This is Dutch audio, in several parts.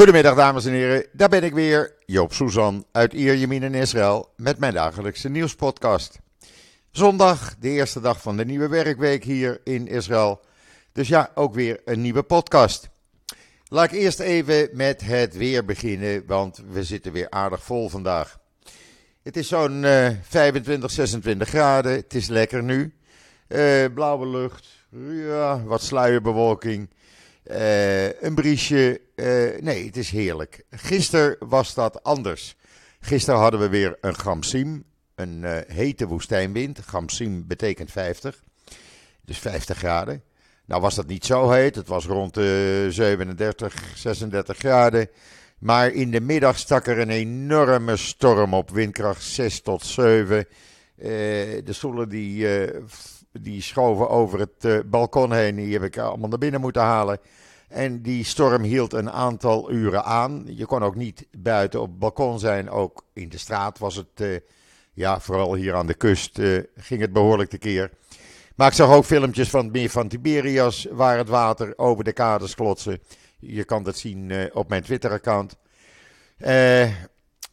Goedemiddag dames en heren, daar ben ik weer, Joop Suzan uit Ierjemien in Israël met mijn dagelijkse nieuwspodcast. Zondag, de eerste dag van de nieuwe werkweek hier in Israël. Dus ja, ook weer een nieuwe podcast. Laat ik eerst even met het weer beginnen, want we zitten weer aardig vol vandaag. Het is zo'n uh, 25, 26 graden, het is lekker nu. Uh, blauwe lucht, ja, wat sluierbewolking. Uh, een briesje. Uh, nee, het is heerlijk. Gisteren was dat anders. Gisteren hadden we weer een Gamsim, een uh, hete woestijnwind. Gamsim betekent 50, dus 50 graden. Nou was dat niet zo heet, het was rond de 37, 36 graden. Maar in de middag stak er een enorme storm op, windkracht 6 tot 7. de stoelen die, die schoven over het balkon heen, die heb ik allemaal naar binnen moeten halen. En die storm hield een aantal uren aan. Je kon ook niet buiten op het balkon zijn. Ook in de straat was het, uh, ja, vooral hier aan de kust, uh, ging het behoorlijk tekeer. Maar ik zag ook filmpjes van het meer van Tiberias, waar het water over de kades klotsen. Je kan dat zien op mijn Twitter-account.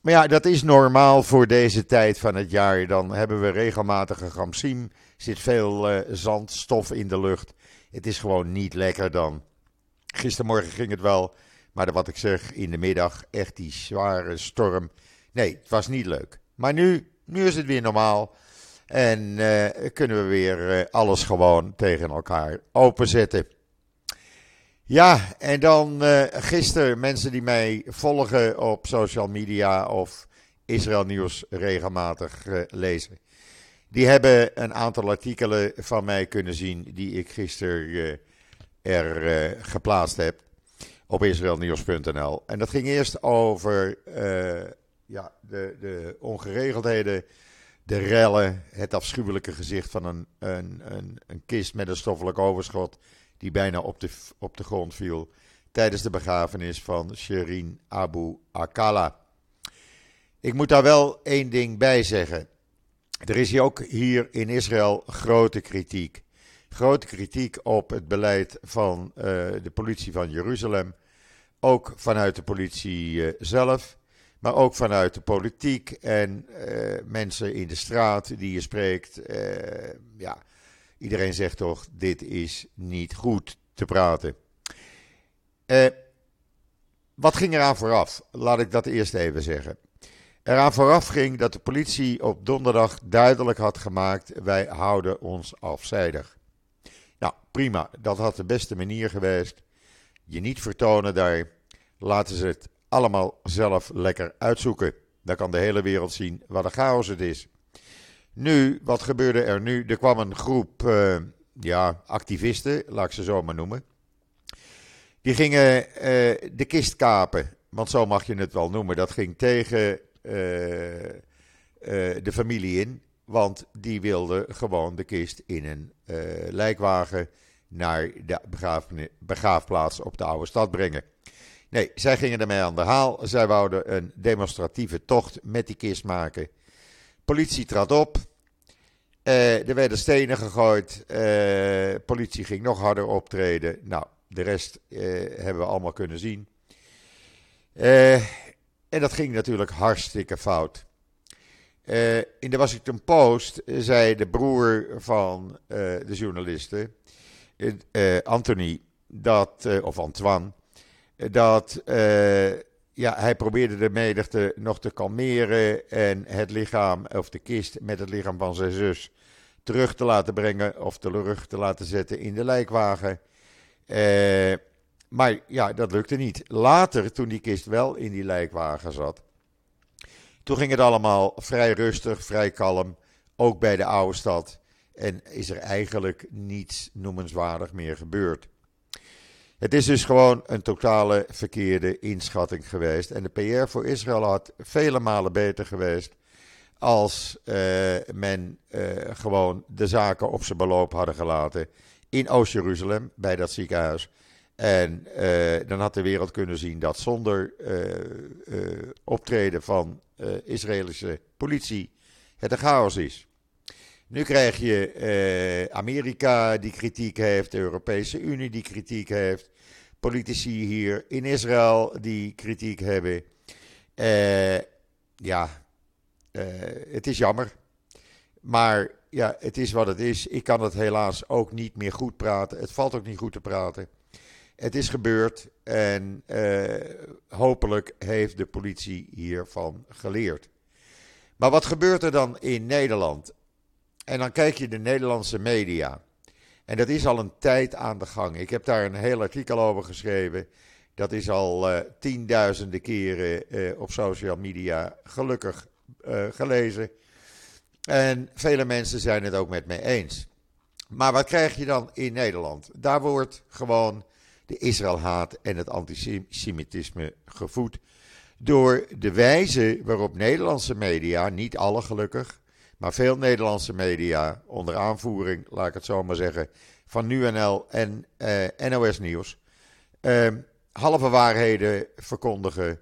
maar ja, dat is normaal voor deze tijd van het jaar. Dan hebben we regelmatige gamsiem. Zit veel zandstof in de lucht. Het is gewoon niet lekker dan. Gistermorgen ging het wel, maar wat ik zeg, in de middag echt die zware storm. Nee, het was niet leuk. Maar nu, nu is het weer normaal. En uh, kunnen we weer uh, alles gewoon tegen elkaar openzetten. Ja, en dan gisteren mensen die mij volgen op social media of Israël Nieuws regelmatig lezen. Die hebben een aantal artikelen van mij kunnen zien die ik gisteren er uh, geplaatst heb op israelnieuws.nl. En dat ging eerst over uh, ja, de, de ongeregeldheden, de rellen, het afschuwelijke gezicht van een, een, een, een kist met een stoffelijk overschot die bijna op de, op de grond viel tijdens de begrafenis van Shirin Abu Akala. Ik moet daar wel één ding bij zeggen. Er is hier ook hier in Israël grote kritiek grote kritiek op het beleid van uh, de politie van Jeruzalem. Ook vanuit de politie uh, zelf, maar ook vanuit de politiek en uh, mensen in de straat die je spreekt. ja, iedereen zegt toch: dit is niet goed te praten. wat ging eraan vooraf? Laat ik dat eerst even zeggen. Eraan vooraf ging dat de politie op donderdag duidelijk had gemaakt: wij houden ons afzijdig. Nou, prima. Dat had de beste manier geweest. Je niet vertonen daar. Laten ze het allemaal zelf lekker uitzoeken. Dan kan de hele wereld zien wat een chaos het is. Nu, wat gebeurde er nu? Er kwam een groep uh, ja, activisten, laat ik ze zo maar noemen. Die gingen uh, de kist kapen. Want zo mag je het wel noemen. Dat ging tegen de familie in. Want die wilde gewoon de kist in een uh, lijkwagen naar de begraafplaats op de oude stad brengen. Nee, zij gingen ermee aan de haal. Zij wouden een demonstratieve tocht met die kist maken. Politie trad op. Er werden stenen gegooid. Politie ging nog harder optreden. Nou, de rest hebben we allemaal kunnen zien. En dat ging natuurlijk hartstikke fout. Uh, in de Washington Post zei de broer van uh, de journalisten, uh, Anthony, dat, of Antoine, dat ja, hij probeerde de menigte nog te kalmeren en het lichaam, of de kist met het lichaam van zijn zus, terug te laten brengen of terug te laten zetten in de lijkwagen. Maar ja, dat lukte niet. Later, toen die kist wel in die lijkwagen zat, toen ging het allemaal vrij rustig, vrij kalm, ook bij de oude stad. En is er eigenlijk niets noemenswaardig meer gebeurd. Het is dus gewoon een totale verkeerde inschatting geweest. En de PR voor Israël had vele malen beter geweest als uh, men uh, gewoon de zaken op zijn beloop hadden gelaten in Oost-Jeruzalem, bij dat ziekenhuis. En uh, dan had de wereld kunnen zien dat zonder optreden van Israëlische politie het een chaos is. Nu krijg je Amerika die kritiek heeft, de Europese Unie die kritiek heeft, politici hier in Israël die kritiek hebben. Ja, het is jammer. Maar ja, het is wat het is. Ik kan het helaas ook niet meer goed praten. Het valt ook niet goed te praten. Het is gebeurd en uh, hopelijk heeft de politie hiervan geleerd. Maar wat gebeurt er dan in Nederland? En dan kijk je de Nederlandse media. En dat is al een tijd aan de gang. Ik heb daar een heel artikel over geschreven. Dat is al uh, tienduizenden keren uh, op social media gelukkig gelezen. En vele mensen zijn het ook met mij eens. Maar wat krijg je dan in Nederland? Daar wordt gewoon de Israëlhaat en het antisemitisme gevoed. Door de wijze waarop Nederlandse media, niet alle gelukkig, maar veel Nederlandse media, onder aanvoering, laat ik het zo maar zeggen, van NuNL en eh, NOS Nieuws, eh, halve waarheden verkondigen,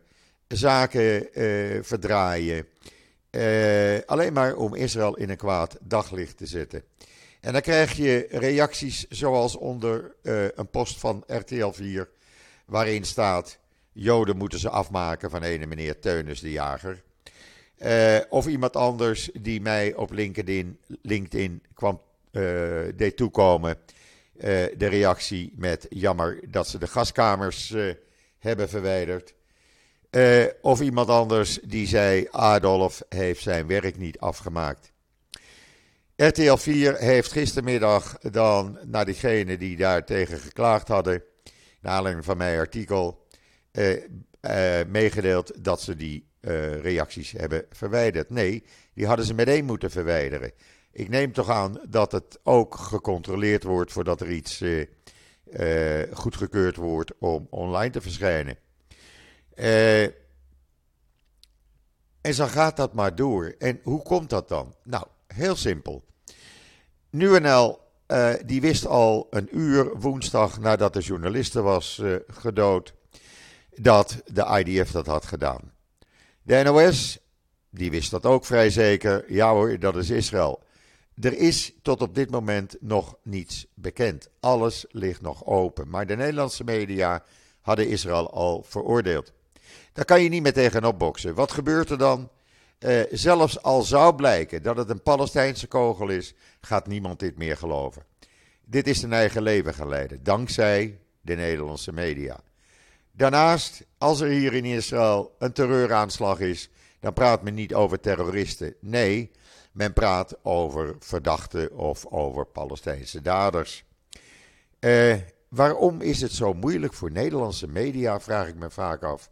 zaken eh, verdraaien. Uh, alleen maar om Israël in een kwaad daglicht te zetten. En dan krijg je reacties zoals onder uh, een post van RTL 4, waarin staat: Joden moeten ze afmaken van ene meneer Teunis de Jager. Uh, of iemand anders die mij op LinkedIn, LinkedIn kwam, deed toekomen. de reactie met jammer dat ze de gaskamers hebben verwijderd. Uh, of iemand anders die zei: Adolf heeft zijn werk niet afgemaakt. RTL 4 heeft gistermiddag dan naar diegenen die daartegen geklaagd hadden, naar aanleiding van mijn artikel, uh, uh, meegedeeld dat ze die reacties hebben verwijderd. Nee, die hadden ze meteen moeten verwijderen. Ik neem toch aan dat het ook gecontroleerd wordt voordat er iets goedgekeurd wordt om online te verschijnen. En zo gaat dat maar door. En hoe komt dat dan? Nou, heel simpel. NuNL uh, die wist al een uur woensdag nadat de journaliste was uh, gedood dat de IDF dat had gedaan. De NOS die wist dat ook vrij zeker. Ja hoor, dat is Israël. Er is tot op dit moment nog niets bekend. Alles ligt nog open. Maar de Nederlandse media hadden Israël al veroordeeld. Daar kan je niet meer tegenop boksen. Wat gebeurt er dan? Uh, zelfs al zou blijken dat het een Palestijnse kogel is, gaat niemand dit meer geloven. Dit is zijn eigen leven geleiden, dankzij de Nederlandse media. Daarnaast, als er hier in Israël een terreuraanslag is, dan praat men niet over terroristen. Nee, men praat over verdachten of over Palestijnse daders. Uh, waarom is het zo moeilijk voor Nederlandse media, vraag ik me vaak af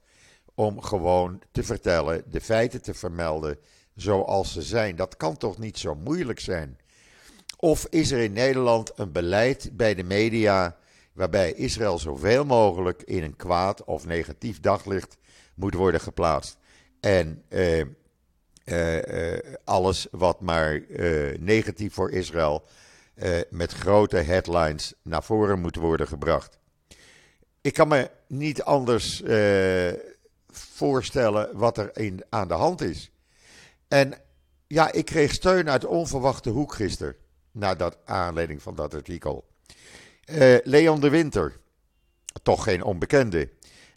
om gewoon te vertellen, de feiten te vermelden zoals ze zijn. Dat kan toch niet zo moeilijk zijn? Of is er in Nederland een beleid bij de media waarbij Israël zoveel mogelijk in een kwaad of negatief daglicht moet worden geplaatst? En uh, uh, alles wat maar negatief voor Israël met grote headlines naar voren moet worden gebracht. Ik kan me niet anders voorstellen wat er in, aan de hand is. En ja, ik kreeg steun uit onverwachte hoek gisteren, na dat aanleiding van dat artikel. Uh, Leon de Winter, toch geen onbekende,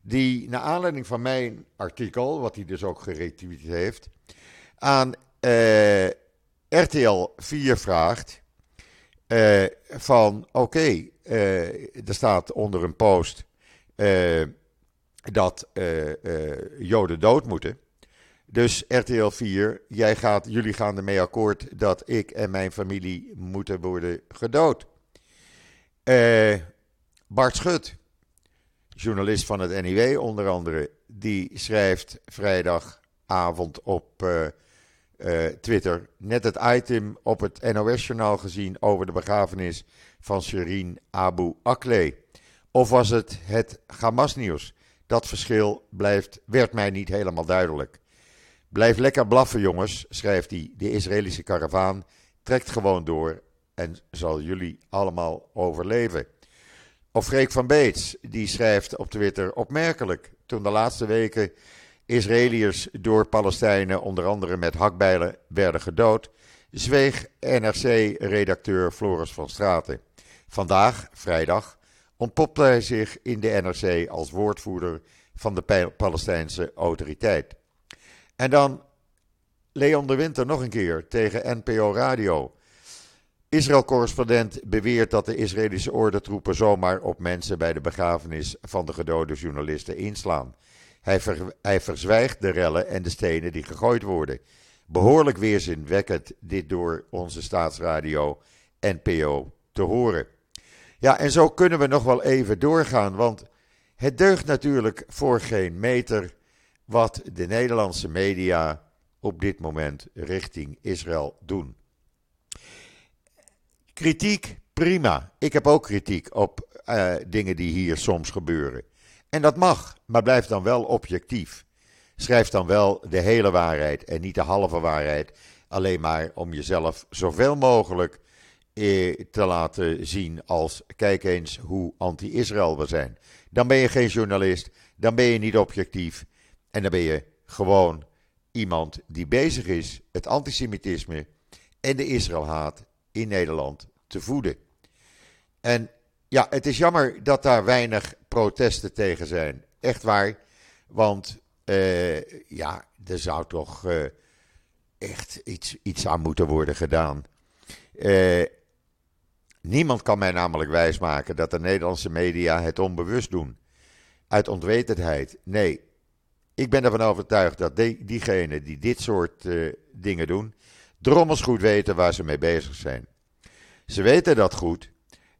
die naar aanleiding van mijn artikel, wat hij dus ook geretweet heeft, aan uh, RTL 4 vraagt uh, van oké, er staat onder een post dat uh, uh, Joden dood moeten. Dus RTL 4, jij gaat, jullie gaan ermee akkoord dat ik en mijn familie moeten worden gedood. Uh, Bart Schut, journalist van het NIW onder andere, die schrijft vrijdagavond op Twitter net het item op het NOS-journaal gezien over de begrafenis van Shirin Abu Akleh. Of was het het Hamas-nieuws? Dat verschil blijft, werd mij niet helemaal duidelijk. Blijf lekker blaffen, jongens, schrijft hij. De Israëlische karavaan trekt gewoon door en zal jullie allemaal overleven. Of Freek van Beets, die schrijft op Twitter opmerkelijk. Toen de laatste weken Israëliërs door Palestijnen, onder andere met hakbijlen, werden gedood, zweeg NRC-redacteur Floris van Straten. Vandaag, vrijdag, ontpopte hij zich in de NRC als woordvoerder van de Palestijnse autoriteit. En dan Leon de Winter nog een keer tegen NPO Radio. Israël-correspondent beweert dat de Israëlische ordentroepen zomaar op mensen bij de begrafenis van de gedode journalisten inslaan. Hij, hij verzwijgt de rellen en de stenen die gegooid worden. Behoorlijk weerzinwekkend dit door onze staatsradio NPO te horen. Ja, en zo kunnen we nog wel even doorgaan, want het deugt natuurlijk voor geen meter wat de Nederlandse media op dit moment richting Israël doen. Kritiek, prima. Ik heb ook kritiek op uh, dingen die hier soms gebeuren. En dat mag, maar blijf dan wel objectief. Schrijf dan wel de hele waarheid en niet de halve waarheid. Alleen maar om jezelf zoveel mogelijk eh, te laten zien als kijk eens hoe anti-Israël we zijn. Dan ben je geen journalist, dan ben je niet objectief en dan ben je gewoon iemand die bezig is het antisemitisme en de Israëlhaat in Nederland te voeden. En ja, het is jammer dat daar weinig protesten tegen zijn. Echt waar. Want uh, ja, er zou toch uh, echt iets, iets aan moeten worden gedaan. Uh, niemand kan mij namelijk wijsmaken dat de Nederlandse media het onbewust doen. Uit onwetendheid. Nee, ik ben ervan overtuigd dat die, diegenen die dit soort dingen doen, drommels goed weten waar ze mee bezig zijn. Ze weten dat goed.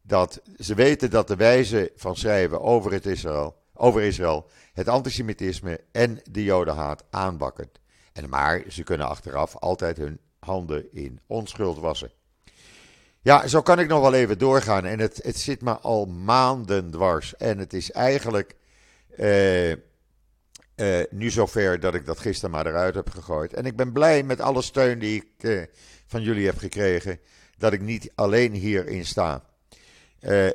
Dat, ze weten dat de wijze van schrijven over, het Israël, over Israël het antisemitisme en de jodenhaat aanbakken. En maar ze kunnen achteraf altijd hun handen in onschuld wassen. Ja, zo kan ik nog wel even doorgaan. En het, het zit me al maanden dwars. En het is eigenlijk uh, uh, nu zover dat ik dat gisteren maar eruit heb gegooid. En ik ben blij met alle steun die ik uh, van jullie heb gekregen dat ik niet alleen hierin sta.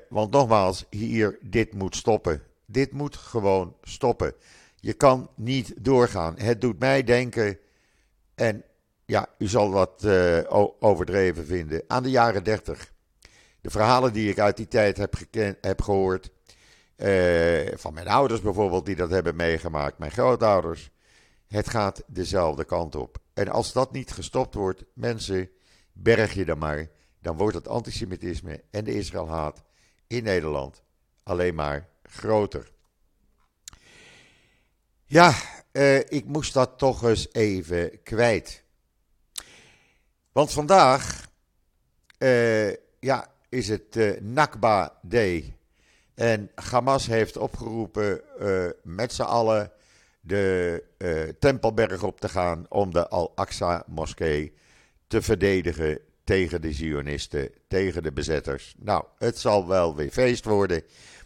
Want nogmaals, hier, dit moet stoppen. Dit moet gewoon stoppen. Je kan niet doorgaan. Het doet mij denken, en ja, u zal wat uh, overdreven vinden, aan de jaren 30. De verhalen die ik uit die tijd heb, heb gehoord, uh, van mijn ouders bijvoorbeeld, die dat hebben meegemaakt, mijn grootouders. Het gaat dezelfde kant op. En als dat niet gestopt wordt, mensen, berg je dan maar. Dan wordt het antisemitisme en de Israëlhaat in Nederland alleen maar groter. Ja, uh, ik moest dat toch eens even kwijt. Want vandaag uh, ja, is het uh, Nakba Day. En Hamas heeft opgeroepen met z'n allen de Tempelberg op te gaan om de Al-Aqsa-moskee te verdedigen tegen de Zionisten, tegen de bezetters. Nou, het zal wel weer feest worden.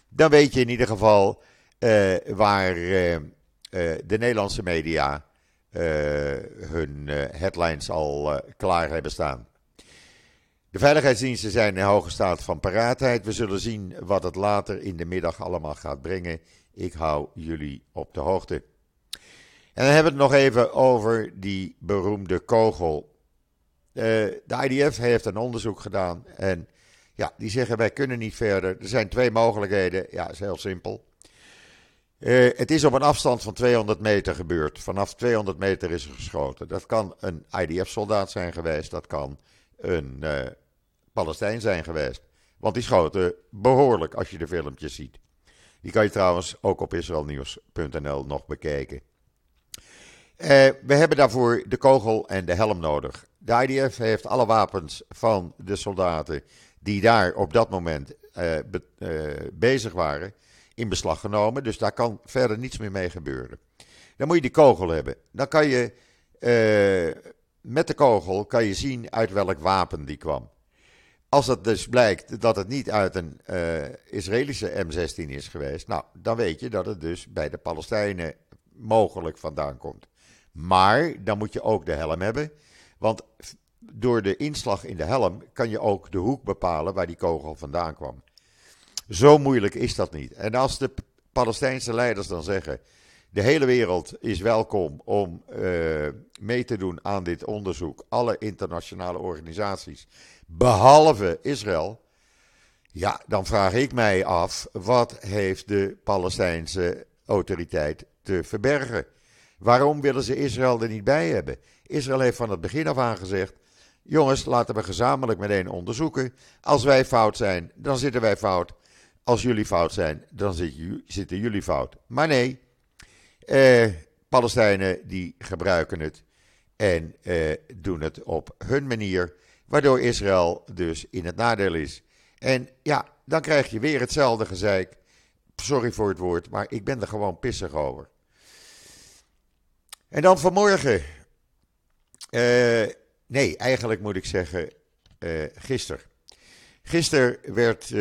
Dan weet je in ieder geval waar de Nederlandse media hun headlines al klaar hebben staan. De veiligheidsdiensten zijn in hoge staat van paraatheid. We zullen zien wat het later in de middag allemaal gaat brengen. Ik hou jullie op de hoogte. En dan hebben we het nog even over die beroemde kogel de IDF heeft een onderzoek gedaan en ja, die zeggen wij kunnen niet verder. Er zijn twee mogelijkheden. Ja, is heel simpel. Uh, het is op een afstand van 200 meter gebeurd. Vanaf 200 meter is er geschoten. Dat kan een IDF-soldaat zijn geweest. Dat kan een uh, Palestijn zijn geweest. Want die schoten behoorlijk als je de filmpjes ziet. Die kan je trouwens ook op israelnieuws.nl nog bekijken. Uh, we hebben daarvoor de kogel en de helm nodig. De IDF heeft alle wapens van de soldaten die daar op dat moment be, bezig waren in beslag genomen. Dus daar kan verder niets meer mee gebeuren. Dan moet je die kogel hebben. Dan kan je uh, met de kogel kan je zien uit welk wapen die kwam. Als het dus blijkt dat het niet uit een Israëlische M16 is geweest, nou, dan weet je dat het dus bij de Palestijnen mogelijk vandaan komt. Maar dan moet je ook de helm hebben. Want door de inslag in de helm kan je ook de hoek bepalen waar die kogel vandaan kwam. Zo moeilijk is dat niet. En als de Palestijnse leiders dan zeggen: de hele wereld is welkom om uh, mee te doen aan dit onderzoek, alle internationale organisaties, behalve Israël. Ja, dan vraag ik mij af, wat heeft de Palestijnse autoriteit te verbergen? Waarom willen ze Israël er niet bij hebben? Israël heeft van het begin af aan gezegd: jongens, laten we gezamenlijk meteen onderzoeken. Als wij fout zijn, dan zitten wij fout. Als jullie fout zijn, dan zitten jullie fout. Maar nee, eh, Palestijnen die gebruiken het en eh, doen het op hun manier, waardoor Israël dus in het nadeel is. En ja, dan krijg je weer hetzelfde gezeik. Sorry voor het woord, maar ik ben er gewoon pissig over. En dan vanmorgen. Uh, nee, eigenlijk moet ik zeggen uh, gisteren. Gisteren werd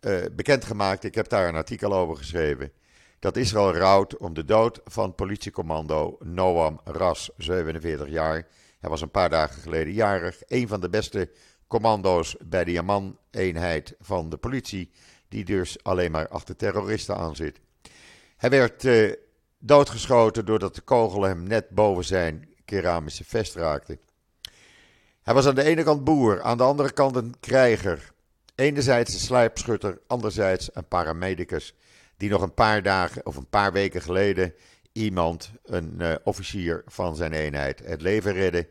uh, bekendgemaakt, ik heb daar een artikel over geschreven, dat Israël rouwt om de dood van politiecommando Noam Ras, 47 jaar. Hij was een paar dagen geleden jarig, een van de beste commando's bij de Yaman-eenheid van de politie, die dus alleen maar achter terroristen aan zit. Hij werd uh, doodgeschoten doordat de kogel hem net boven zijn keramische vest raakte. Hij was aan de ene kant boer, aan de andere kant een krijger. Enerzijds een slijpschutter, anderzijds een paramedicus, die nog een paar dagen of een paar weken geleden iemand, een uh, officier van zijn eenheid, het leven redde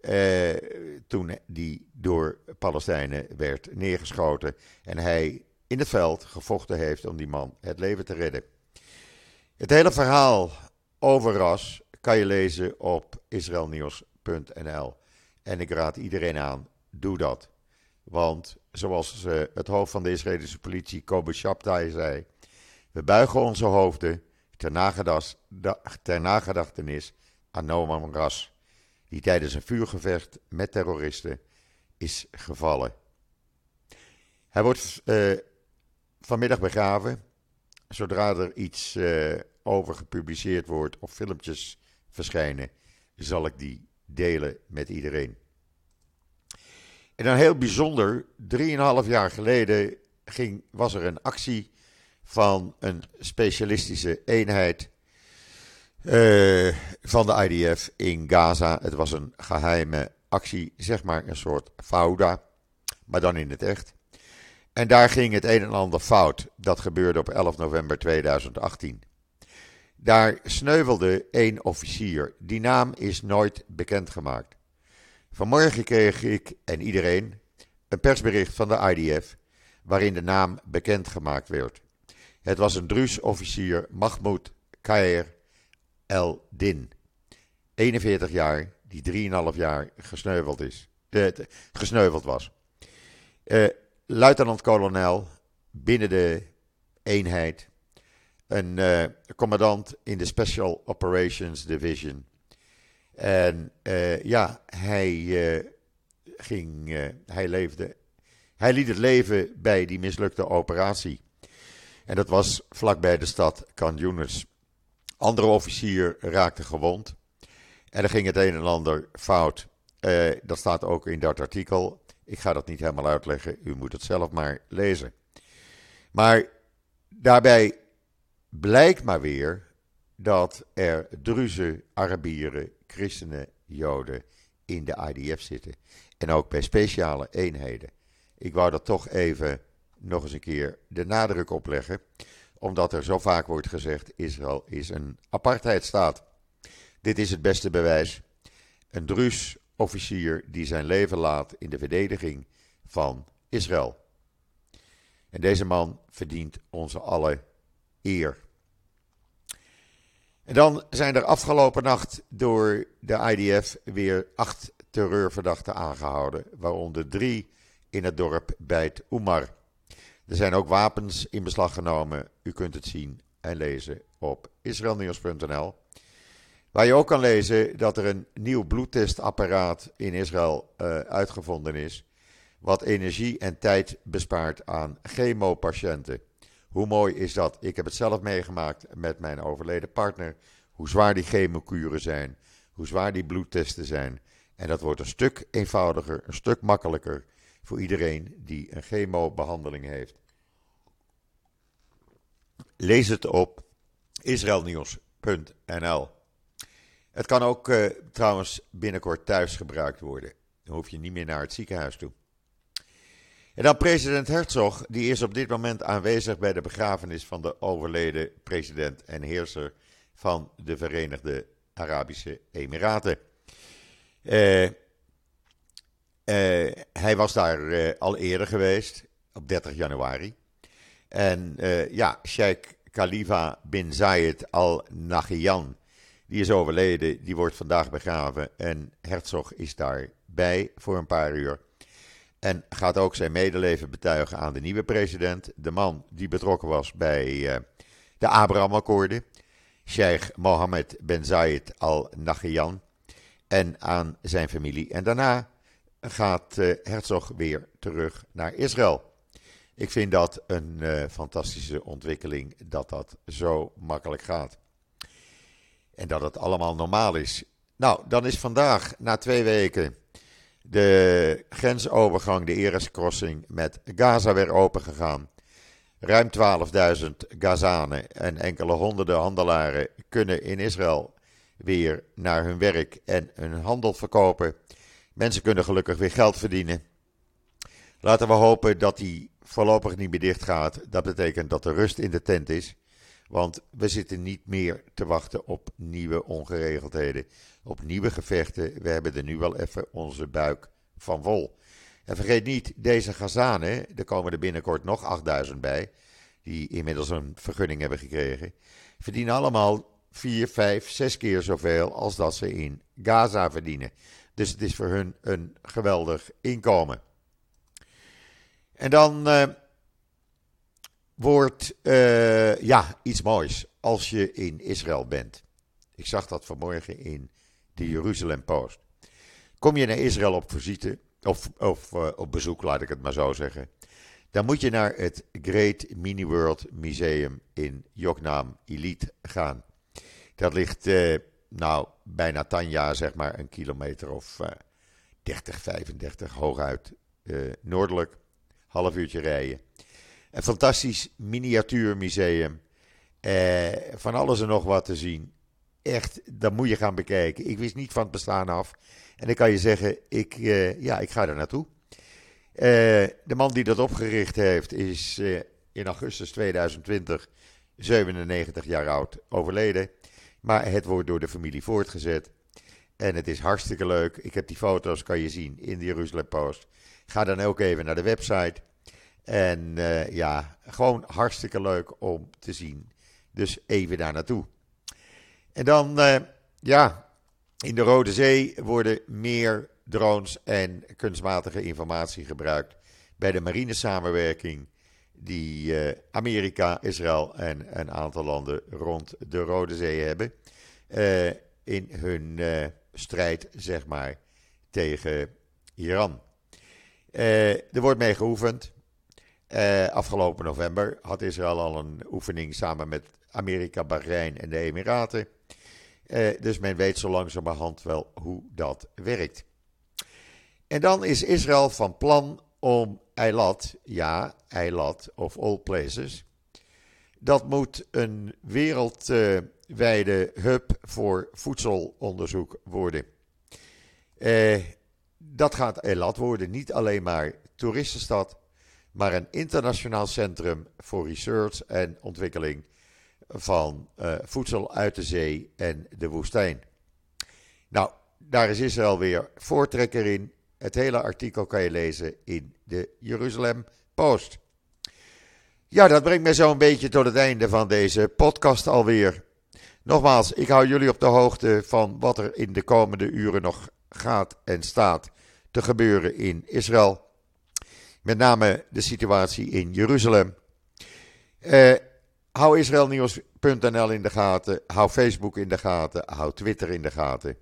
uh, toen die door Palestijnen werd neergeschoten en hij in het veld gevochten heeft om die man het leven te redden. Het hele verhaal over ras kan je lezen op israelnieuws.nl. En ik raad iedereen aan, doe dat. Want zoals uh, het hoofd van de Israëlische politie, Kobe Shabtai, zei: We buigen onze hoofden ter, ter nagedachtenis aan Noam Ras die tijdens een vuurgevecht met terroristen is gevallen. Hij wordt uh, vanmiddag begraven. Zodra er iets uh, over gepubliceerd wordt of filmpjes verschijnen, zal ik die delen met iedereen. En dan heel bijzonder, drieënhalf jaar geleden ging, was er een actie van een specialistische eenheid uh, van de IDF in Gaza. Het was een geheime actie, zeg maar een soort fauda, maar dan in het echt. En daar ging het een en ander fout. Dat gebeurde op 11 november 2018. Daar sneuvelde één officier. Die naam is nooit bekendgemaakt. Vanmorgen kreeg ik en iedereen een persbericht van de IDF waarin de naam bekendgemaakt werd. Het was een Druus-officier Mahmoud Kair El Din. 41 jaar, die 3,5 jaar gesneuveld, is, eh, gesneuveld was. Uh, Luitenant-kolonel binnen de eenheid. Een uh, commandant in de Special Operations Division. En uh, ja, hij ging, hij leefde, hij liet het leven bij die mislukte operatie. En dat was vlakbij de stad Khan andere officier raakte gewond. En er ging het een en ander fout. Dat staat ook in dat artikel. Ik ga dat niet helemaal uitleggen. U moet het zelf maar lezen. Maar daarbij blijkt maar weer dat er Druzen, Arabieren, Christenen, Joden in de IDF zitten. En ook bij speciale eenheden. Ik wou dat toch even nog eens een keer de nadruk op leggen omdat er zo vaak wordt gezegd: Israël is een apartheidstaat. Dit is het beste bewijs. Een Druus officier die zijn leven laat in de verdediging van Israël. En deze man verdient onze alle eer. En dan zijn er afgelopen nacht door de IDF weer acht terreurverdachten aangehouden, waaronder drie in het dorp Beit Umar. Er zijn ook wapens in beslag genomen. U kunt het zien en lezen op israelnieuws.nl. Waar je ook kan lezen dat er een nieuw bloedtestapparaat in Israël uh, uitgevonden is. Wat energie en tijd bespaart aan chemopatiënten. Hoe mooi is dat? Ik heb het zelf meegemaakt met mijn overleden partner. Hoe zwaar die chemokuren zijn. Hoe zwaar die bloedtesten zijn. En dat wordt een stuk eenvoudiger, een stuk makkelijker voor iedereen die een chemobehandeling heeft. Lees het op israelnieuws.nl. Het kan ook uh, trouwens binnenkort thuis gebruikt worden. Dan hoef je niet meer naar het ziekenhuis toe. En dan president Herzog, die is op dit moment aanwezig bij de begrafenis van de overleden president en heerser van de Verenigde Arabische Emiraten. Uh, uh, hij was daar uh, al eerder geweest, op 30 januari. En ja, Sheikh Khalifa bin Zayed Al Nahyan, die is overleden, die wordt vandaag begraven. En Herzog is daarbij voor een paar uur. En gaat ook zijn medeleven betuigen aan de nieuwe president. De man die betrokken was bij uh, de Abraham-akkoorden. Sheikh Mohammed bin Zayed Al Nahyan. En aan zijn familie. En daarna gaat uh, Herzog weer terug naar Israël. Ik vind dat een uh, fantastische ontwikkeling dat dat zo makkelijk gaat. En dat het allemaal normaal is. Nou, dan is vandaag, na twee weken, de grensovergang, de Eres Crossing met Gaza weer opengegaan. Ruim 12.000 Gazanen en enkele honderden handelaren kunnen in Israël weer naar hun werk en hun handel verkopen. Mensen kunnen gelukkig weer geld verdienen. Laten we hopen dat die voorlopig niet meer dicht gaat. Dat betekent dat er rust in de tent is. Want we zitten niet meer te wachten op nieuwe ongeregeldheden, op nieuwe gevechten. We hebben er nu wel even onze buik van vol. En vergeet niet, deze Gazanen, er komen er binnenkort nog 8000 bij, die inmiddels een vergunning hebben gekregen, verdienen allemaal 4, 5, 6 keer zoveel als dat ze in Gaza verdienen. Dus het is voor hun een geweldig inkomen. En dan uh, wordt uh, ja, iets moois als je in Israël bent. Ik zag dat vanmorgen in de Jeruzalem Post. Kom je naar Israël op visite, of, of uh, op bezoek, laat ik het maar zo zeggen. Dan moet je naar het Great Mini World Museum in Joknaam Elite gaan. Dat ligt, uh, nou, bijna Tanja, zeg maar, een kilometer of uh, 30, 35 hooguit noordelijk. Half uurtje rijden. Een fantastisch miniatuurmuseum. Eh, van alles en nog wat te zien. Echt, dat moet je gaan bekijken. Ik wist niet van het bestaan af. En ik kan je zeggen, ik, uh, ja, ik ga er naartoe. Uh, de man die dat opgericht heeft is in augustus 2020 97 jaar oud overleden. Maar het wordt door de familie voortgezet. En het is hartstikke leuk. Ik heb die foto's, kan je zien, in de Jeruzalem Post. Ga dan ook even naar de website. En uh, ja, gewoon hartstikke leuk om te zien. Dus even daar naartoe. En dan, uh, ja, in de Rode Zee worden meer drones en kunstmatige informatie gebruikt bij de marinesamenwerking die uh, Amerika, Israël en een aantal landen rond de Rode Zee hebben in hun strijd, zeg maar, tegen Iran. er wordt mee geoefend. Uh, afgelopen november had Israël al een oefening samen met Amerika, Bahrein en de Emiraten. Uh, dus men weet zo langzamerhand wel hoe dat werkt. En dan is Israël van plan om Eilat, ja, Eilat of all places, dat moet een wereldwijde hub voor voedselonderzoek worden. Uh, dat gaat Eilat worden, niet alleen maar toeristenstad, maar een internationaal centrum voor research en ontwikkeling van uh, voedsel uit de zee en de woestijn. Nou, daar is Israël weer voortrekker in. Het hele artikel kan je lezen in de Jeruzalem Post. Ja, dat brengt mij zo een beetje tot het einde van deze podcast alweer. Nogmaals, ik hou jullie op de hoogte van wat er in de komende uren nog gaat en staat te gebeuren in Israël. Met name de situatie in Jeruzalem. Uh, hou israelnieuws.nl in de gaten. Hou Facebook in de gaten. Hou Twitter in de gaten.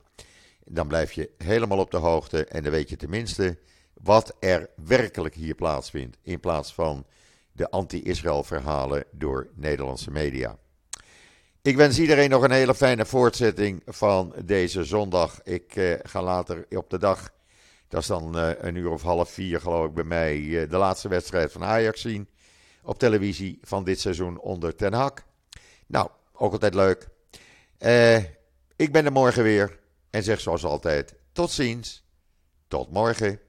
Dan blijf je helemaal op de hoogte. En dan weet je tenminste wat er werkelijk hier plaatsvindt. In plaats van de anti-Israël verhalen door Nederlandse media. Ik wens iedereen nog een hele fijne voortzetting van deze zondag. Ik uh, ga later op de dag dat is dan uh, een uur of half vier, geloof ik, bij mij uh, de laatste wedstrijd van Ajax zien. Op televisie van dit seizoen onder Ten Hak. Nou, ook altijd leuk. Uh, ik ben er morgen weer. En zeg zoals altijd: tot ziens. Tot morgen.